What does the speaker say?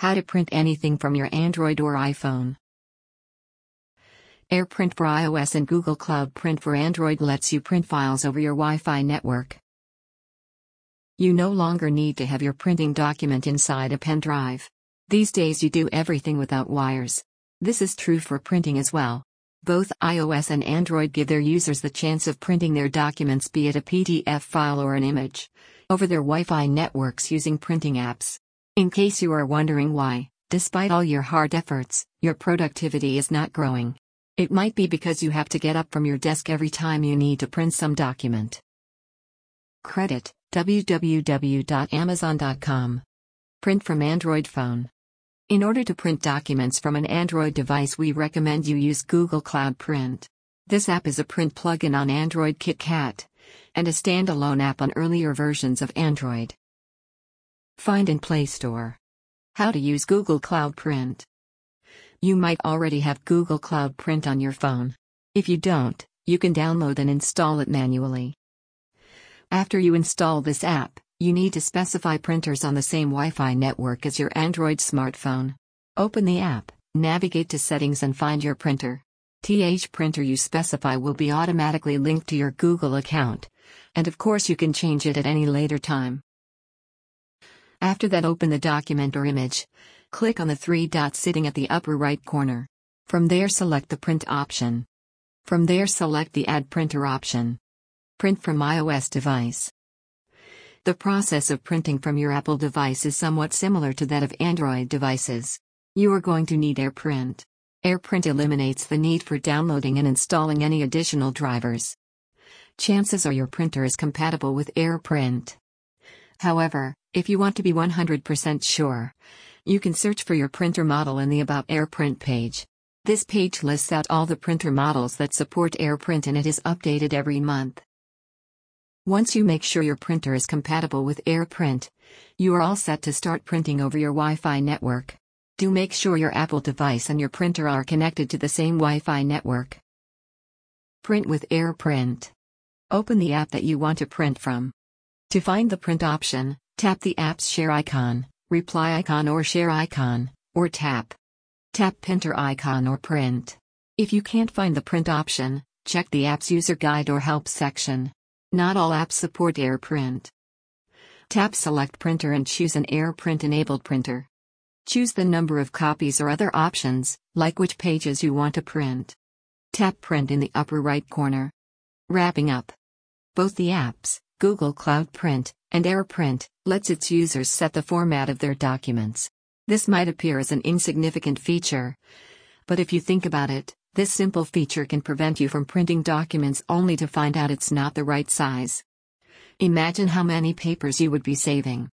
How to print anything from your Android or iPhone. AirPrint for iOS and Google Cloud Print for Android lets you print files over your Wi Fi network. You no longer need to have your printing document inside a pen drive. These days, you do everything without wires. This is true for printing as well. Both iOS and Android give their users the chance of printing their documents, be it a PDF file or an image, over their Wi Fi networks using printing apps. In case you are wondering why, despite all your hard efforts, your productivity is not growing. It might be because you have to get up from your desk every time you need to print some document. Credit www.amazon.com. Print from Android phone. In order to print documents from an Android device, we recommend you use Google Cloud Print. This app is a print plugin on Android KitKat and a standalone app on earlier versions of Android. Find in Play Store. How to use Google Cloud Print. You might already have Google Cloud Print on your phone. If you don't, you can download and install it manually. After you install this app, you need to specify printers on the same Wi Fi network as your Android smartphone. Open the app, navigate to Settings, and find your printer. TH printer you specify will be automatically linked to your Google account, and of course, you can change it at any later time. After that, open the document or image. Click on the three dots sitting at the upper right corner. From there, select the print option. From there, select the Add Printer option. Print from iOS device. The process of printing from your Apple device is somewhat similar to that of Android devices. You are going to need AirPrint. AirPrint eliminates the need for downloading and installing any additional drivers. Chances are your printer is compatible with AirPrint. However, if you want to be 100% sure, you can search for your printer model in the About AirPrint page. This page lists out all the printer models that support AirPrint and it is updated every month. Once you make sure your printer is compatible with AirPrint, you are all set to start printing over your Wi Fi network. Do make sure your Apple device and your printer are connected to the same Wi Fi network. Print with AirPrint. Open the app that you want to print from. To find the print option, Tap the app's share icon, reply icon or share icon, or tap. Tap printer icon or print. If you can't find the print option, check the app's user guide or help section. Not all apps support AirPrint. Tap Select Printer and choose an AirPrint enabled printer. Choose the number of copies or other options, like which pages you want to print. Tap Print in the upper right corner. Wrapping up. Both the apps, Google Cloud Print, and AirPrint, lets its users set the format of their documents. This might appear as an insignificant feature. But if you think about it, this simple feature can prevent you from printing documents only to find out it's not the right size. Imagine how many papers you would be saving.